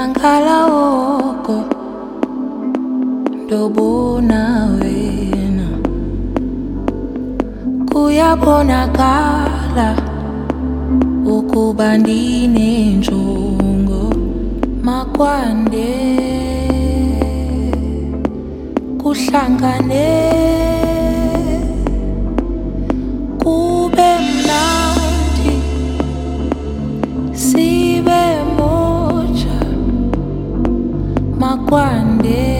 emangala oko ndobona wena kuyabonakala ukuba ndinenjongo makwande. Kuhlangane kube makwande kuhlangane